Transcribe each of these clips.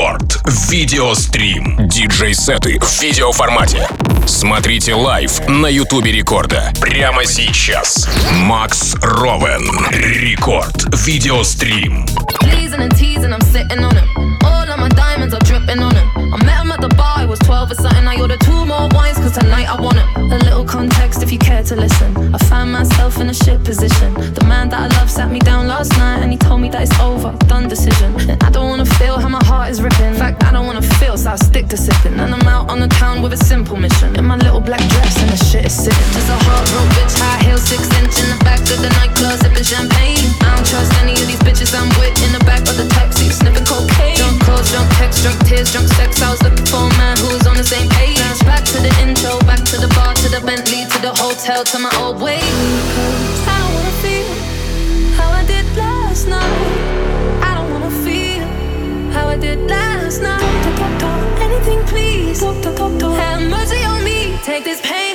Рекорд. Видеострим. Диджей-сеты в видеоформате. Смотрите лайв на Ютубе Рекорда. Прямо сейчас. Макс Ровен. Рекорд. Видеострим. All of my diamonds are dripping on him. I met him at the bar, I was 12 or something. I ordered two more wines, cause tonight I want him. A little context if you care to listen. I found myself in a shit position. The man that I love sat me down last night and he told me that it's over, done decision. And I don't wanna feel how my heart is ripping. In fact, I don't wanna feel, so I stick to sipping. And I'm out on the town with a simple mission. In my little black dress and the shit is sitting. Just a hard broke bitch, high heel, six inch in the back of the nightclub, sipping champagne. I don't trust any of these bitches I'm with in the back of the taxi, sniffing cocaine. Drunk calls, drunk texts, drunk tears, drunk sex. I was looking for a man who was on the same page. Back to the intro, back to the bar, to the Bentley, to the hotel, to my old way. I don't wanna feel how I did last night. I don't wanna feel how I did last night. Anything, please. Have mercy on me. Take this pain.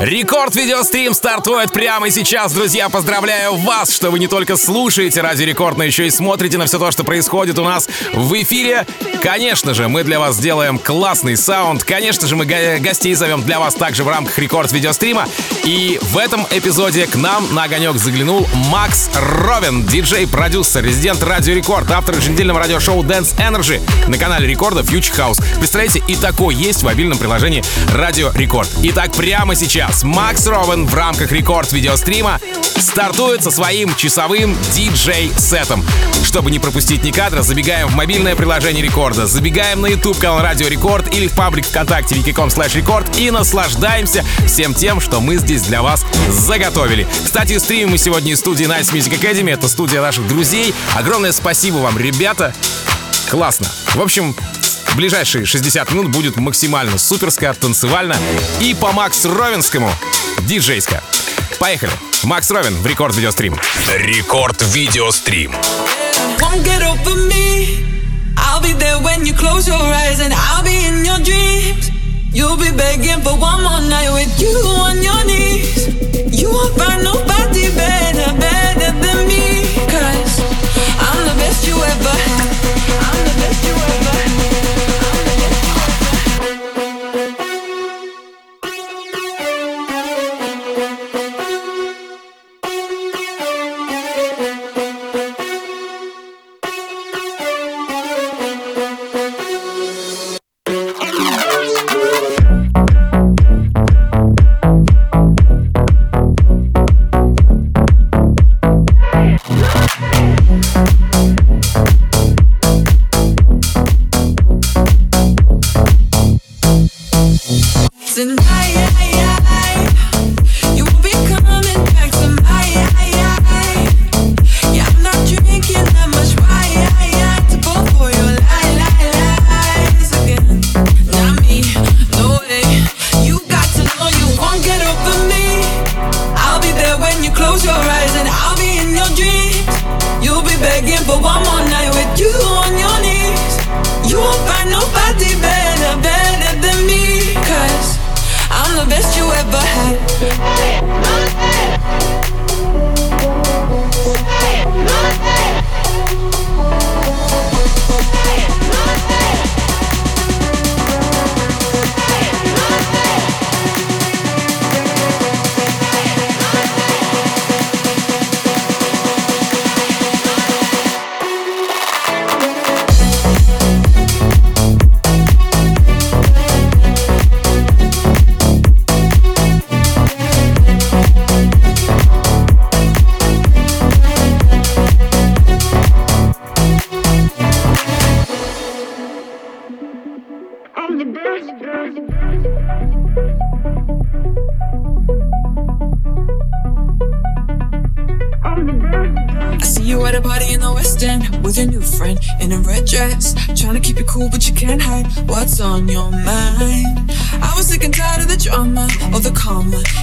Рекорд видеострим стартует прямо сейчас, друзья. Поздравляю вас, что вы не только слушаете Радио Рекорд, но еще и смотрите на все то, что происходит у нас в эфире. Конечно же, мы для вас сделаем классный саунд. Конечно же, мы гостей зовем для вас также в рамках Рекорд видеострима. И в этом эпизоде к нам на огонек заглянул Макс Ровен, диджей-продюсер, резидент Радио Рекорд, автор еженедельного радиошоу Dance Energy на канале Рекорда Future House. Представляете, и такое есть в мобильном приложении Радио Рекорд. Итак, прямо сейчас сейчас Макс Ровен в рамках рекорд видеострима стартует со своим часовым диджей-сетом. Чтобы не пропустить ни кадра, забегаем в мобильное приложение рекорда, забегаем на YouTube канал Радио Рекорд или в паблик ВКонтакте vk.com слэш рекорд и наслаждаемся всем тем, что мы здесь для вас заготовили. Кстати, стримим мы сегодня из студии Nice Music Academy, это студия наших друзей. Огромное спасибо вам, ребята. Классно. В общем, ближайшие 60 минут будет максимально суперско, танцевально и по Макс Ровенскому диджейско. Поехали! Макс Ровен в Рекорд Видеострим. Рекорд Видеострим. I'll be there when you close your eyes and I'll be in your dreams. You'll be begging for one more night with you on your knees. You won't find nobody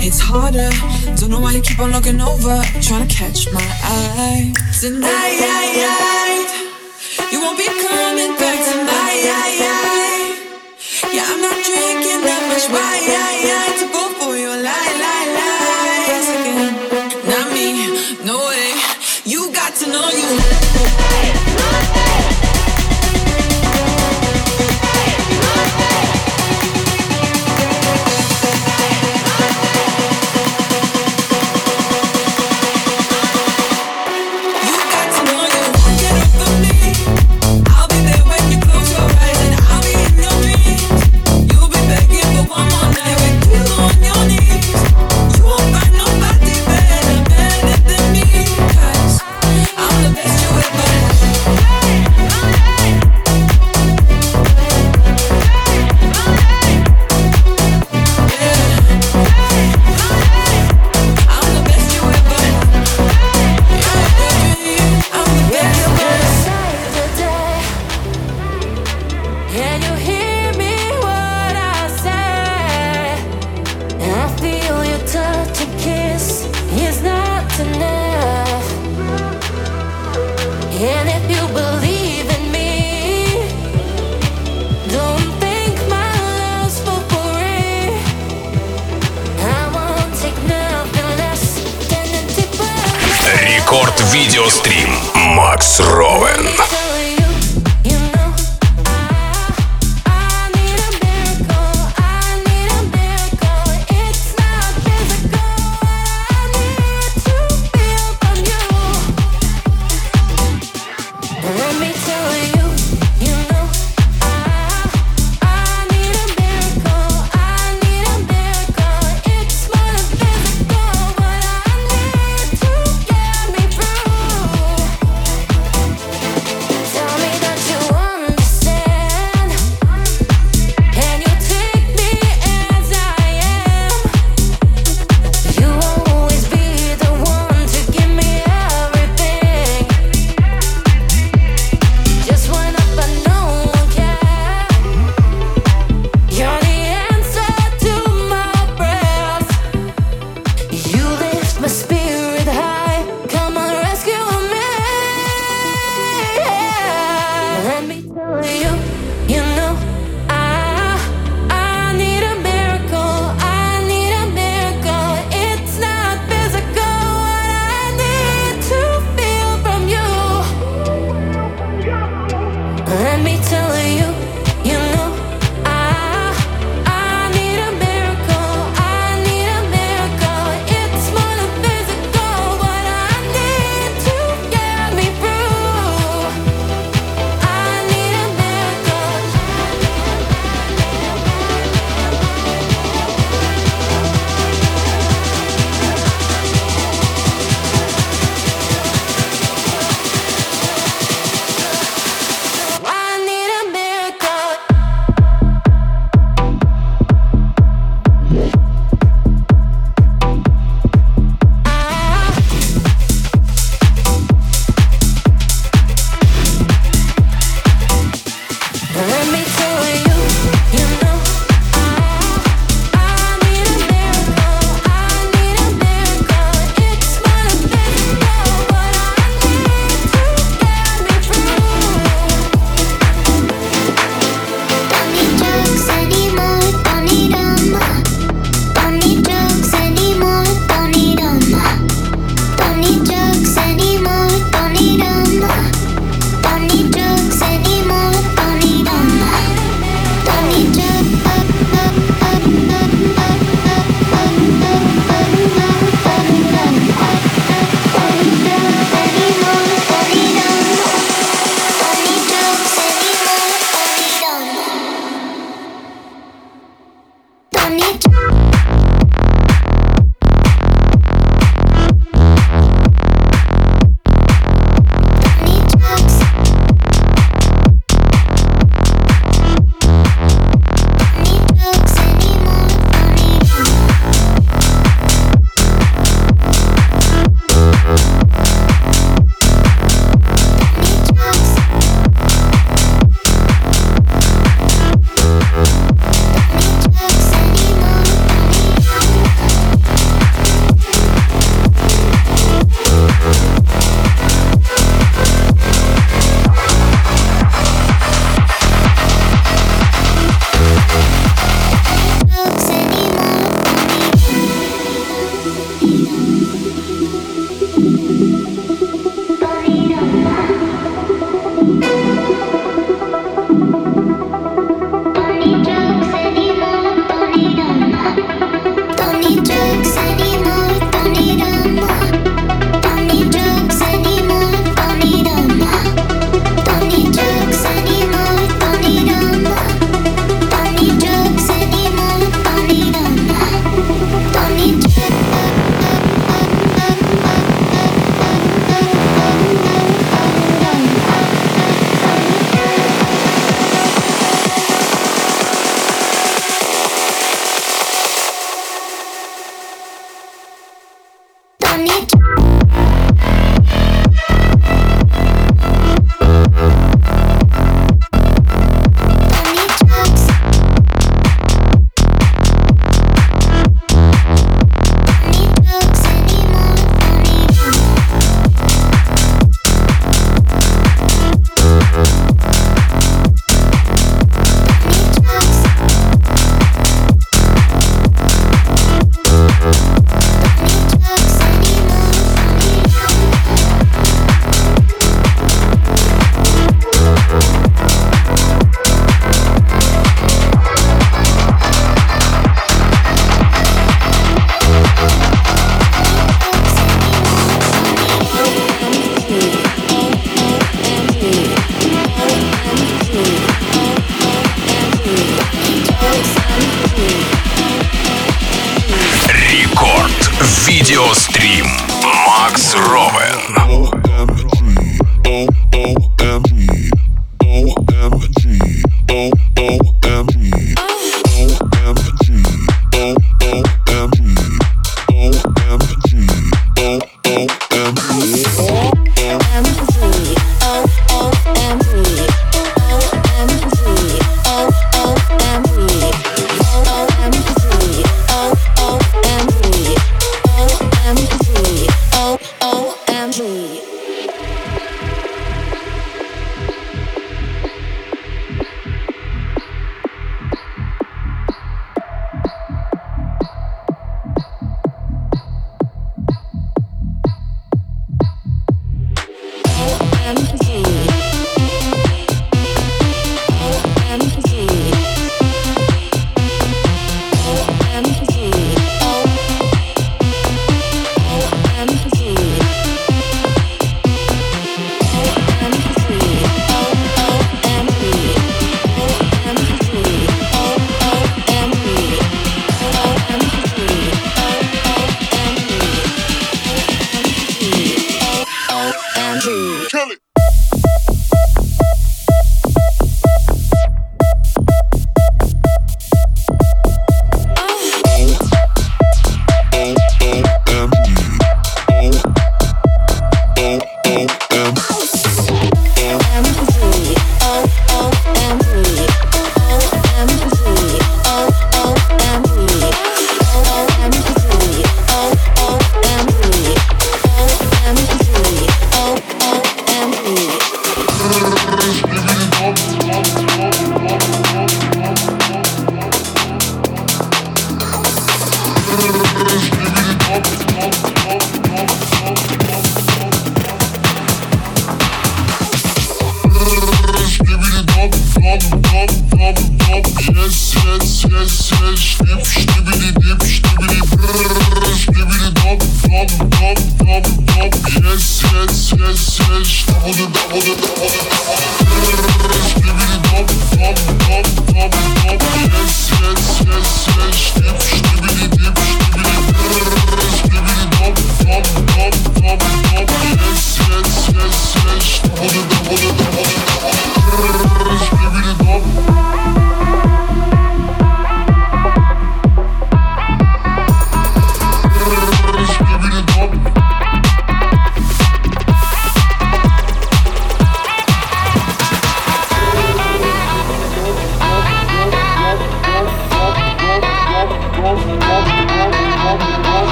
it's harder. Don't know why you keep on looking over, trying to catch my eye. Tonight, you won't be coming back to tonight. Yeah, I'm not drinking that much. Why?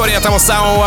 Vitória, então são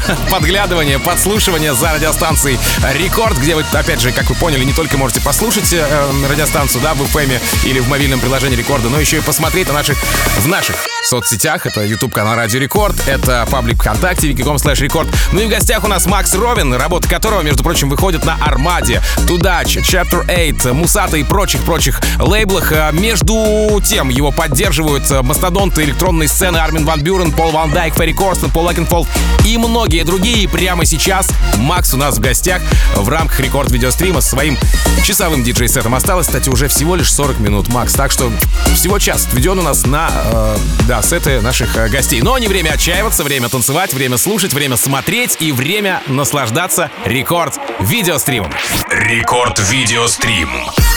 подглядывание, подслушивание за радиостанцией Рекорд, где вы, опять же, как вы поняли, не только можете послушать э, эм, радиостанцию, да, в FM или в мобильном приложении Рекорда, но еще и посмотреть на наших, в наших соцсетях. Это YouTube канал Радио Рекорд, это паблик ВКонтакте, викиком слэш рекорд. Ну и в гостях у нас Макс Ровин, работа которого, между прочим, выходит на Армаде, Тудач, Chapter 8, Мусата и прочих-прочих лейблах. Э, между тем его поддерживают э, мастодонты электронной сцены Армин Ван Бюрен, Пол Ван Дайк, Ферри Корстен, Пол Лакенфолд и много многие другие. Прямо сейчас Макс у нас в гостях в рамках рекорд-видеострима с своим часовым диджей-сетом. Осталось, кстати, уже всего лишь 40 минут, Макс. Так что всего час отведен у нас на, э, да, сеты наших э, гостей. Но не время отчаиваться, время танцевать, время слушать, время смотреть и время наслаждаться рекорд-видеостримом. Рекорд-видеострим. Рекорд-видеострим.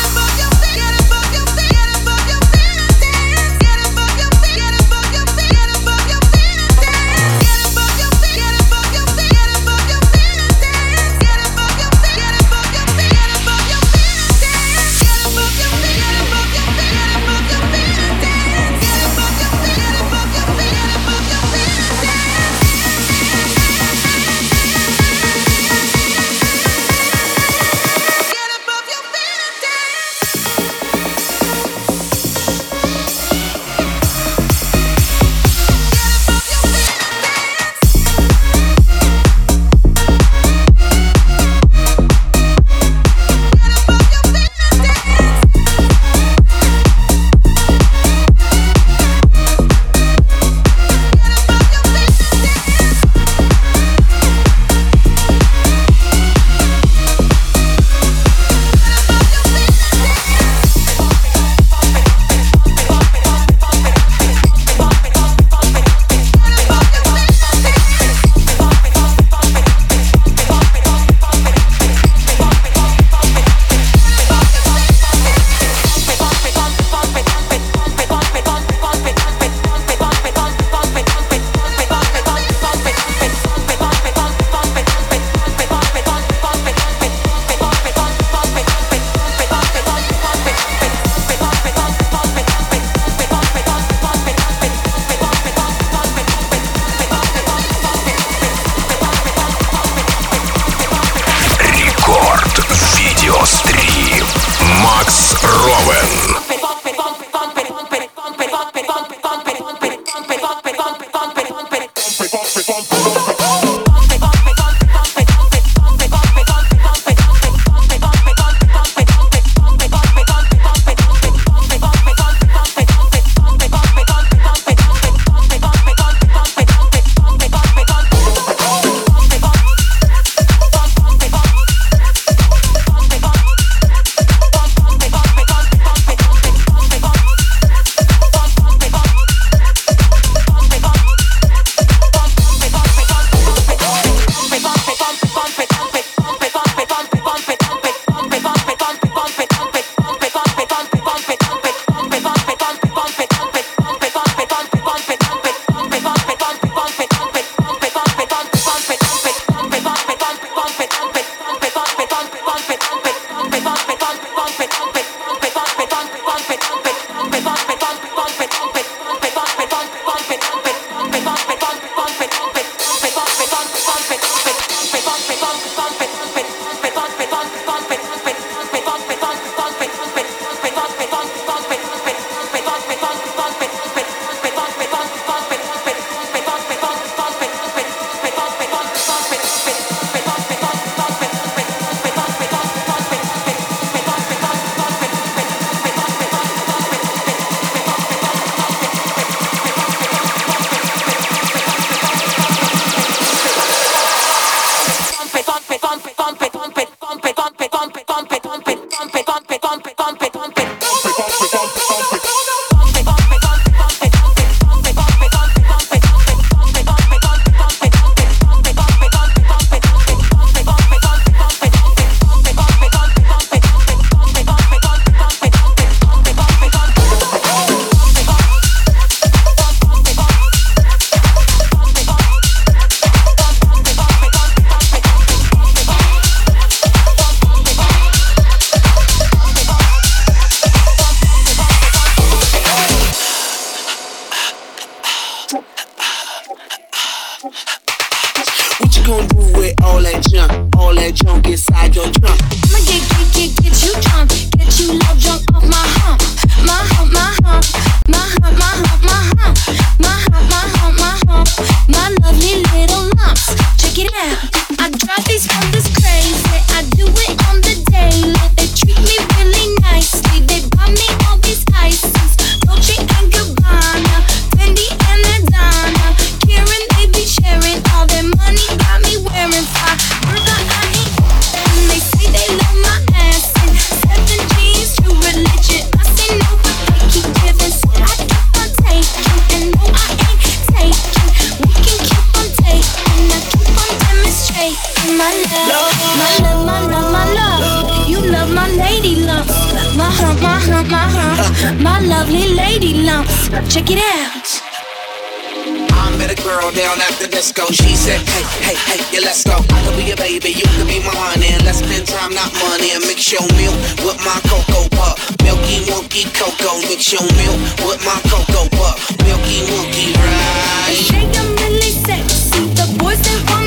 lovely lady lumps. Check it out. I met a girl down at the disco. She said, Hey, hey, hey, yeah, let's go. I could be your baby, you could be mine, and let's spend time, not money, and mix your milk with my cocoa pup. Milky, milky cocoa, mix your milk with my cocoa pup. Milky, milky, right? They say I'm really sexy. The boys they want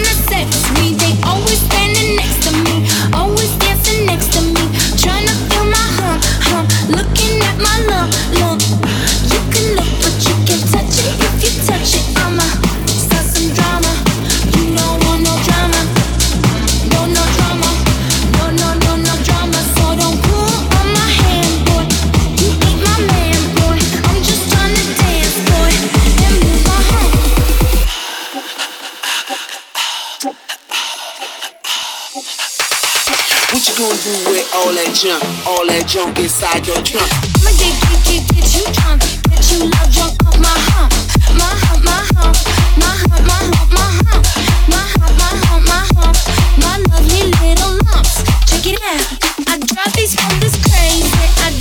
gonna do with all that junk? All that junk inside your trunk. I'ma get, get, get, get you drunk. Get you love drunk off my hump. My hump, my hump. My hump, my hump, my hump. My hump, my hump, my hump. My lovely little lumps. Check it out. I drive these from this crazy. I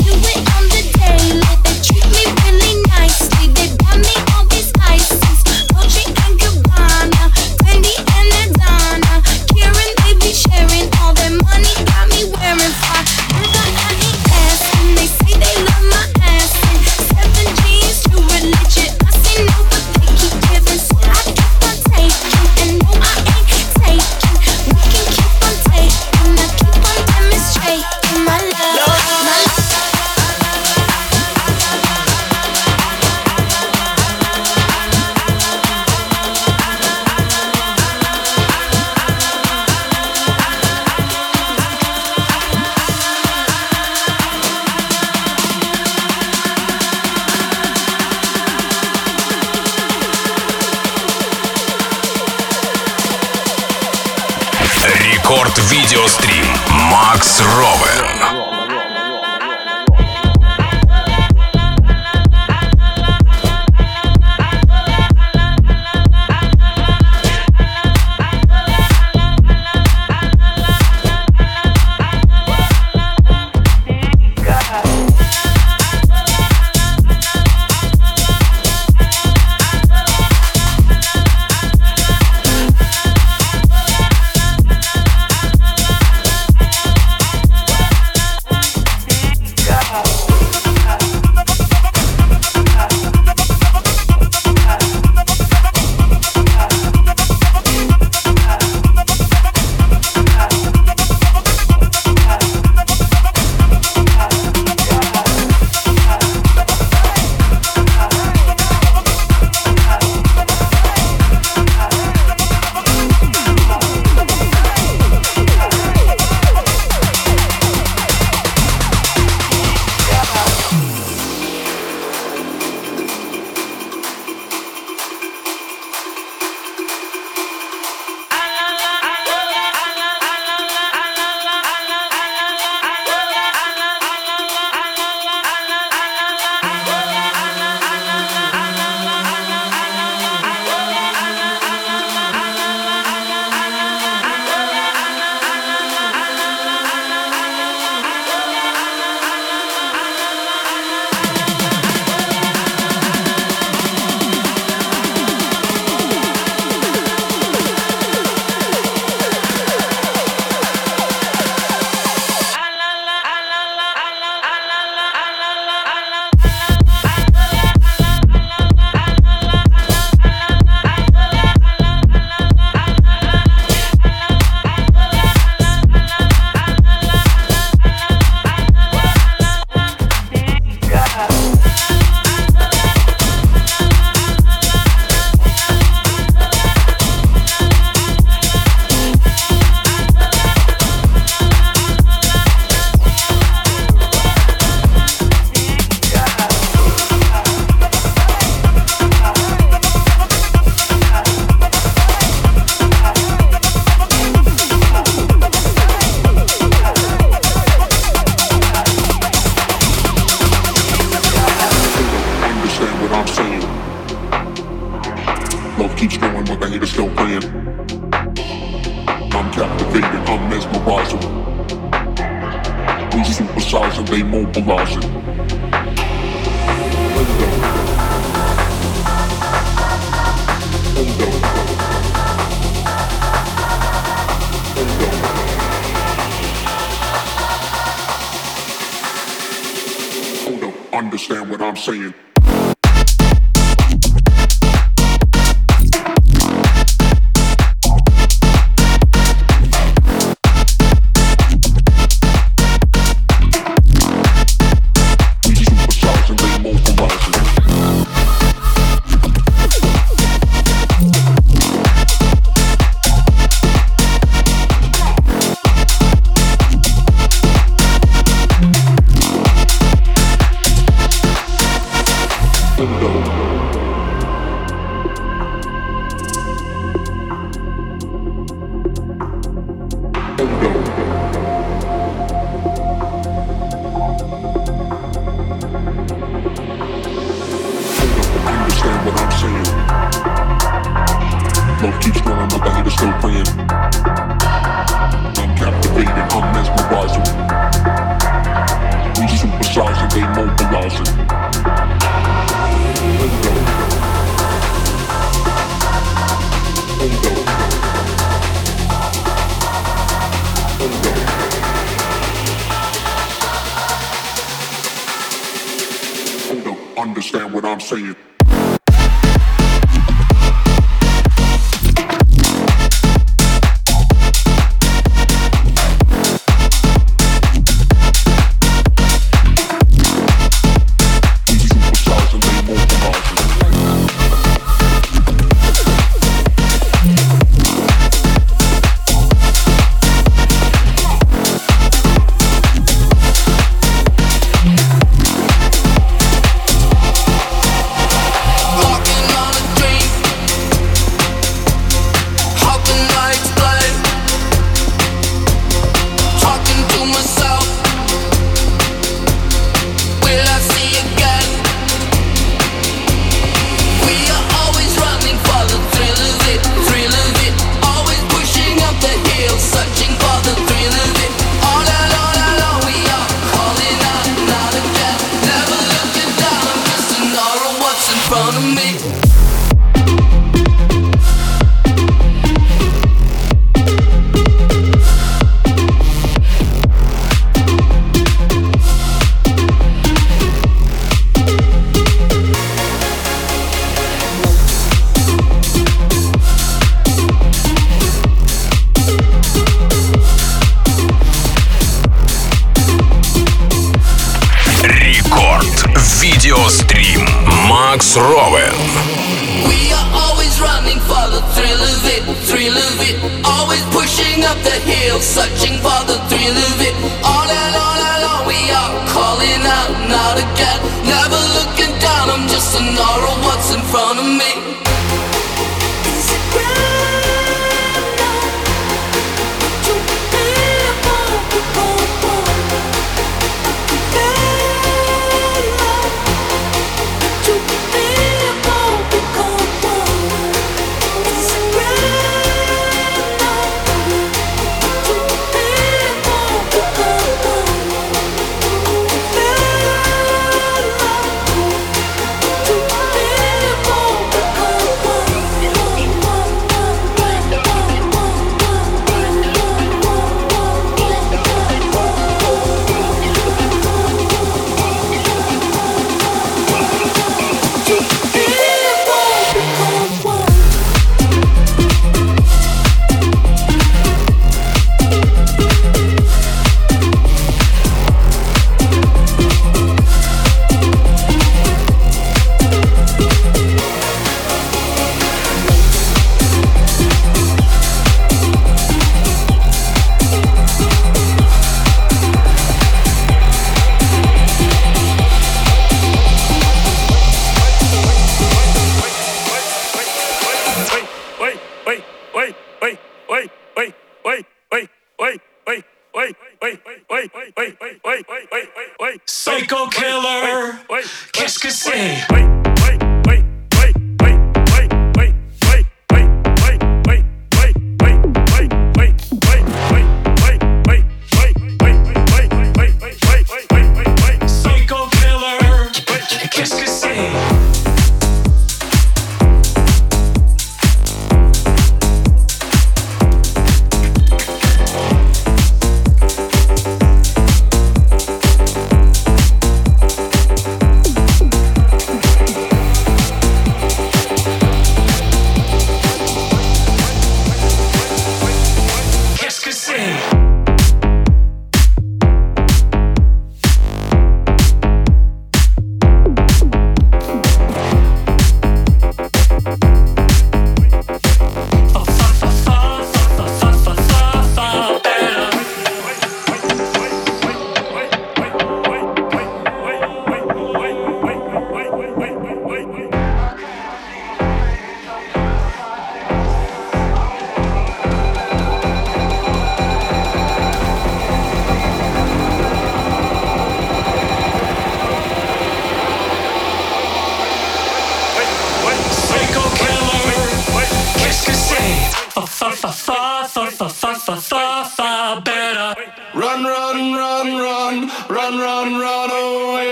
радиострим Макс Ровер.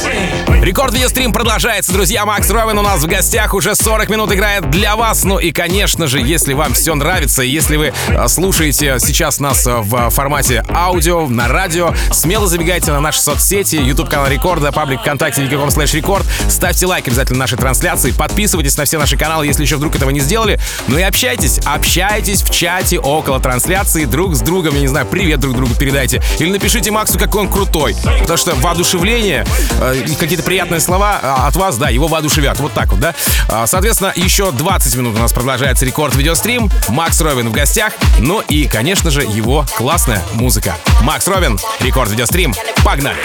sing. Рекорд видеострим продолжается, друзья. Макс Ровен у нас в гостях уже 40 минут играет для вас. Ну и, конечно же, если вам все нравится, если вы а, слушаете сейчас нас а, в формате аудио, на радио, смело забегайте на наши соцсети, YouTube канал Рекорда, паблик ВКонтакте, vk.com слэш рекорд. Ставьте лайк обязательно нашей трансляции, подписывайтесь на все наши каналы, если еще вдруг этого не сделали. Ну и общайтесь, общайтесь в чате около трансляции друг с другом, я не знаю, привет друг другу передайте. Или напишите Максу, какой он крутой. Потому что воодушевление э, какие-то приятные слова а, от вас, да, его воодушевят. Вот так вот, да. А, соответственно, еще 20 минут у нас продолжается рекорд видеострим. Макс Ровин в гостях. Ну и, конечно же, его классная музыка. Макс Ровин, рекорд видеострим. Погнали!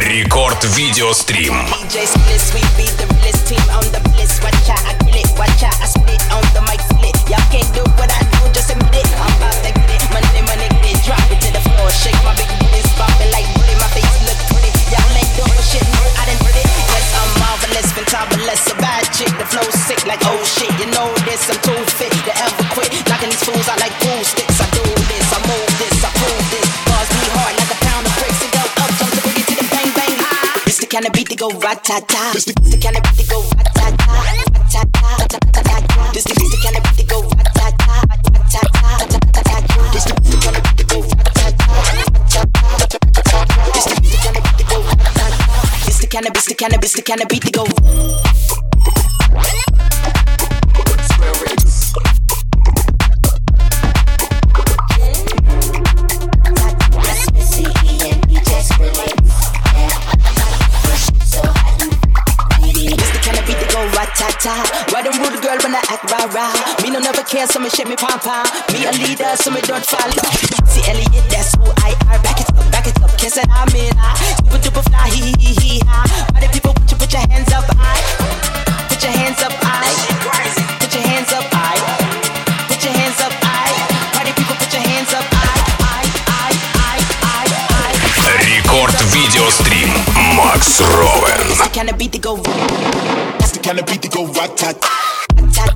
Рекорд видеострим. Shake my big booty, me like Y'all ain't doing shit. I didn't marvelous, fantabulous, a bad chick. The flow sick like oh shit. You know this, I'm too fit to ever quit. Knocking these fools out like pool sticks. I do this, I move this, I prove this. Bars be hard like a pound of bricks and go up, jump the boogie to the bang bang. It's the kind of beat that go rat ta ta. It's the kind of beat that go rat ta ta. Cannabis, to cannabis to cannabis to go. ta Riding with the girl when I act rah rah. Me no never care, so me shake me pom pom. Me a leader, so me don't follow. See Elliot, that's who I are. Back it up, back it up, kiss it, I'm in. Super duper fly, hee hee hee Ровен. That's the kind of beat to go. That's the kind of beat to go rat tat.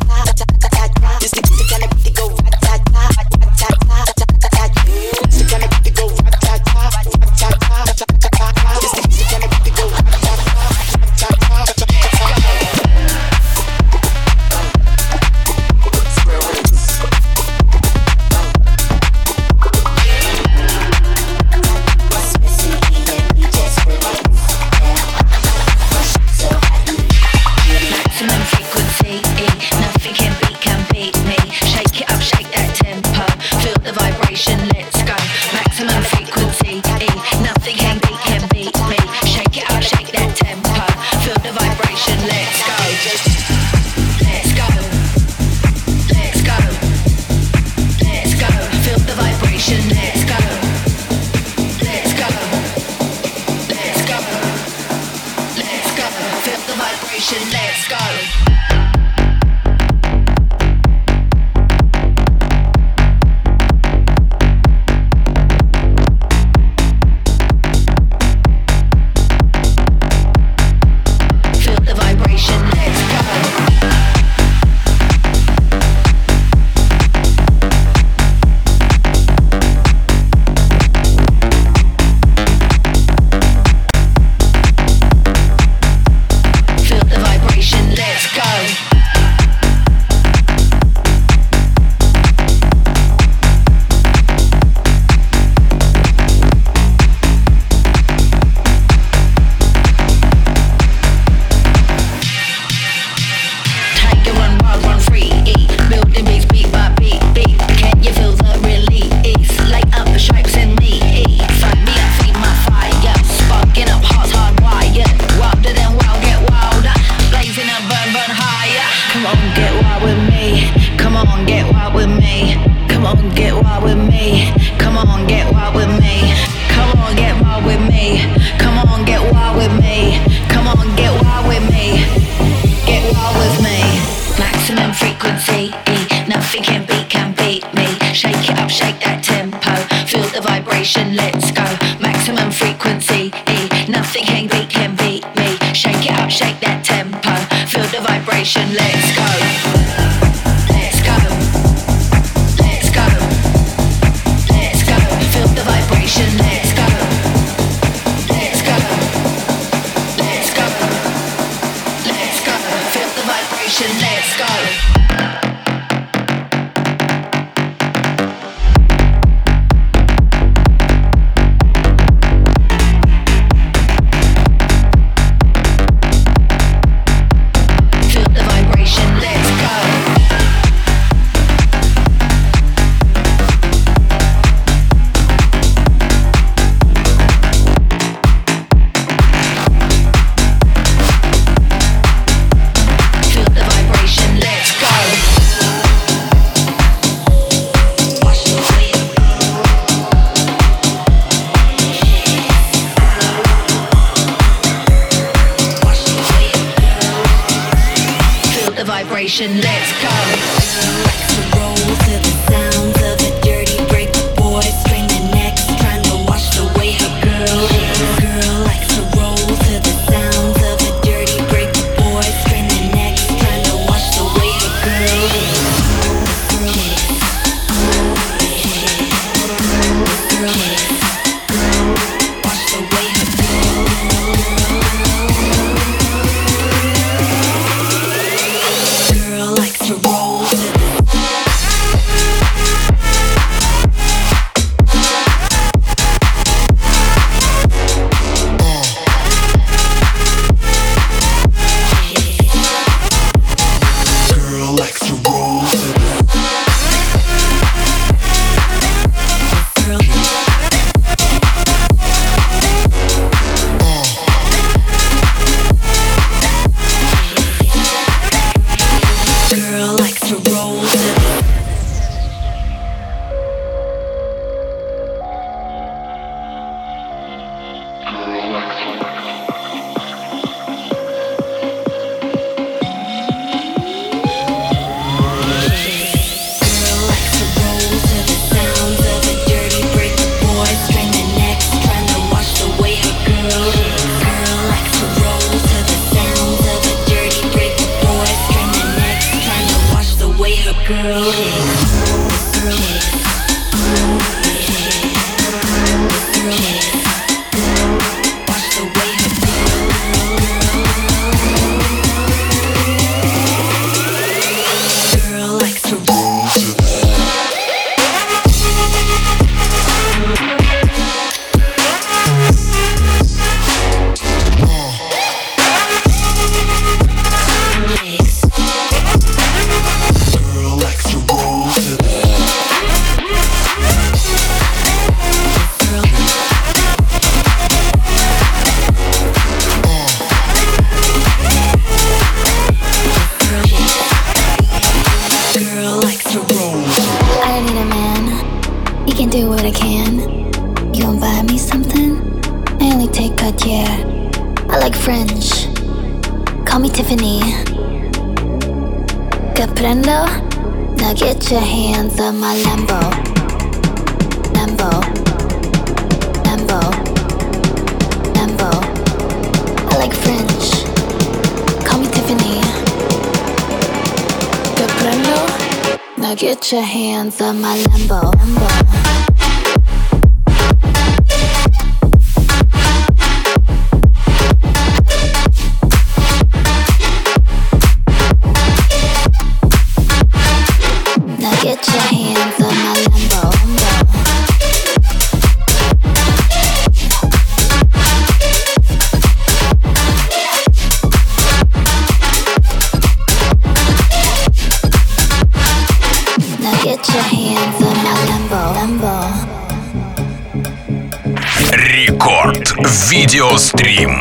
Видеострим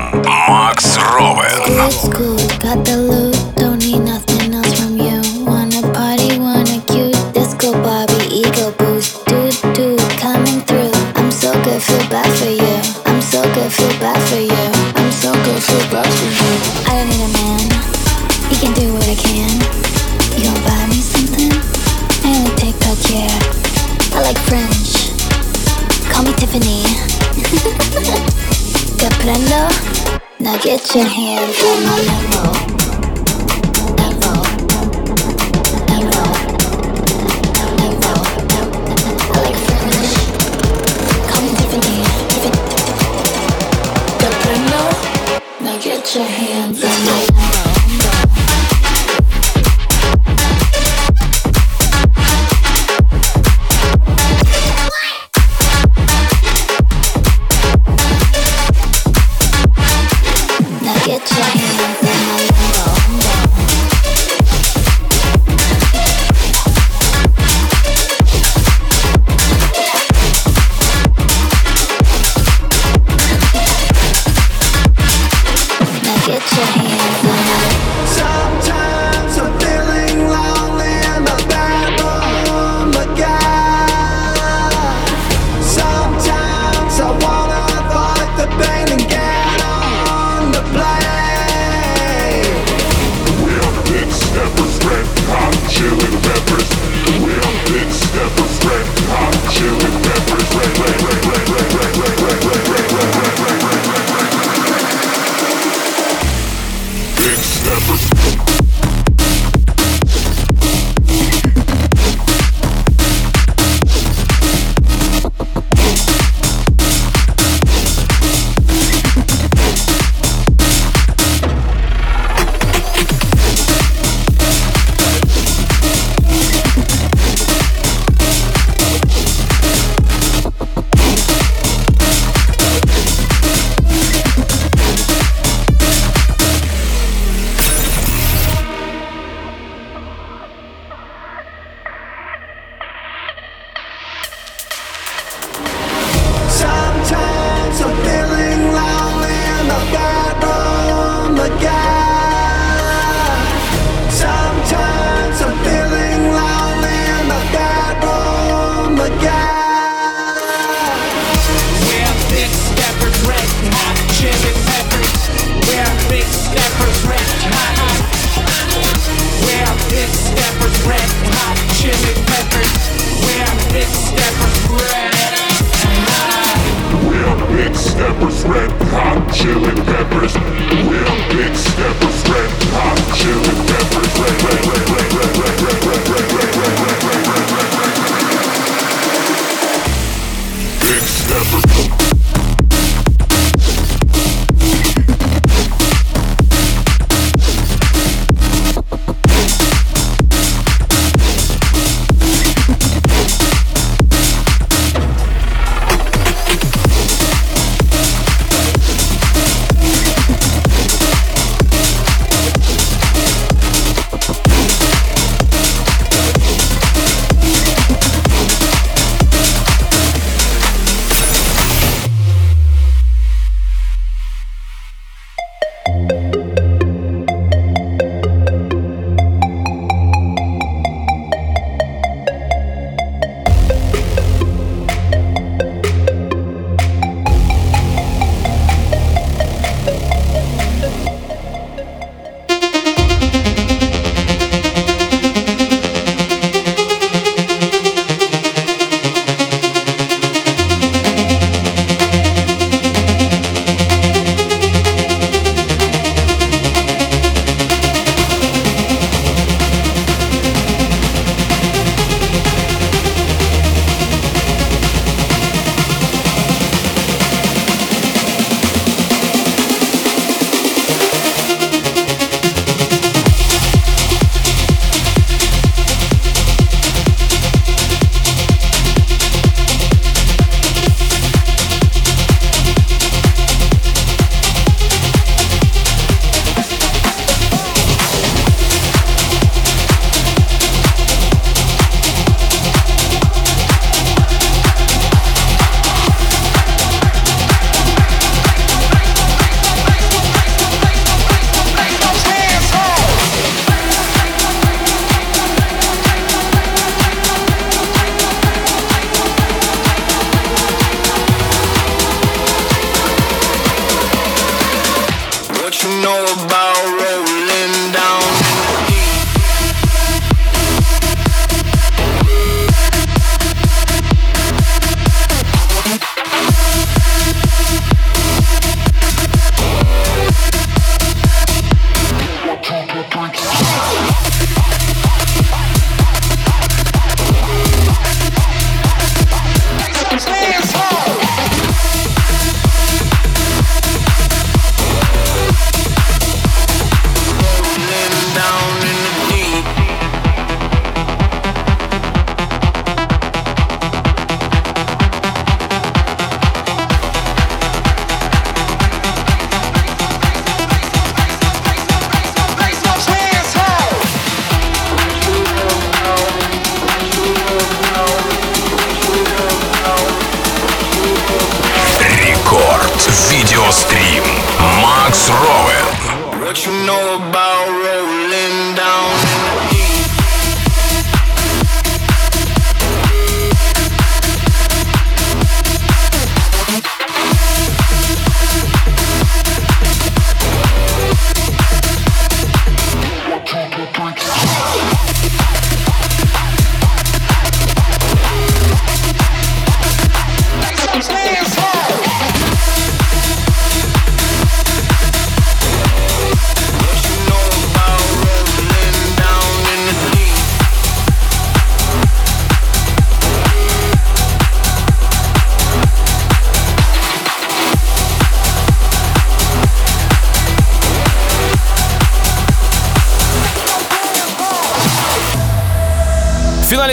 Макс Ровен. Get Your hands on my level.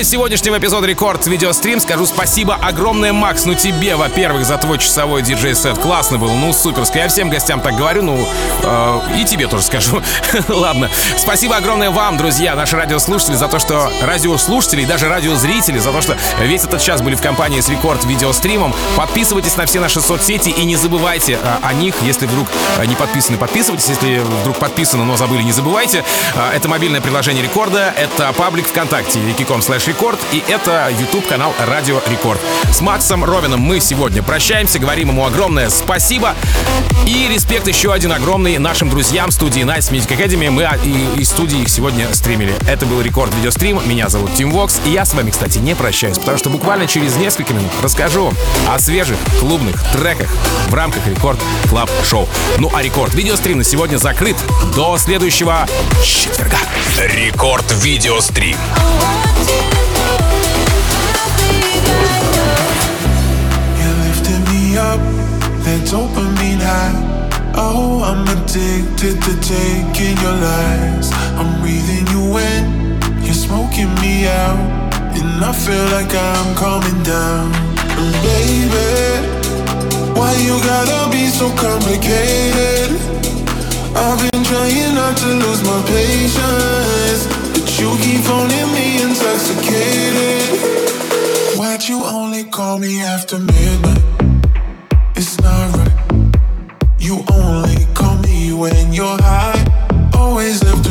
Сегодняшнего эпизода Рекорд Видеострим скажу спасибо огромное, Макс, ну тебе, во-первых, за твой часовой диджей-сет. Классно был, ну суперско. Я всем гостям так говорю, ну э, и тебе тоже скажу. Ладно. Спасибо огромное вам, друзья, наши радиослушатели, за то, что радиослушатели и даже радиозрители, за то, что весь этот час были в компании с Рекорд Видеостримом. Подписывайтесь на все наши соцсети и не забывайте э, о них, если вдруг э, не подписаны, подписывайтесь. Если вдруг подписаны, но забыли, не забывайте. Э, это мобильное приложение Рекорда, это паблик ВКонтакте, vk.com слэш Рекорд, и это YouTube канал Радио Рекорд. С Максом Ровеном мы сегодня прощаемся, говорим ему огромное спасибо и респект еще один огромный нашим друзьям студии Nice Music Academy. Мы и, из студии их сегодня стримили. Это был Рекорд Видеострим, меня зовут Тим Вокс, и я с вами, кстати, не прощаюсь, потому что буквально через несколько минут расскажу о свежих клубных треках в рамках Рекорд Club Show. Ну а Рекорд Видеострим на сегодня закрыт до следующего четверга. Рекорд Видеострим. Up that dopamine high. Oh, I'm addicted to taking your lies. I'm breathing you in, you're smoking me out, and I feel like I'm coming down. And baby, why you gotta be so complicated? I've been trying not to lose my patience, but you keep phoning me intoxicated. Why'd you only call me after midnight? It's not right. You only call me when you're high. Always after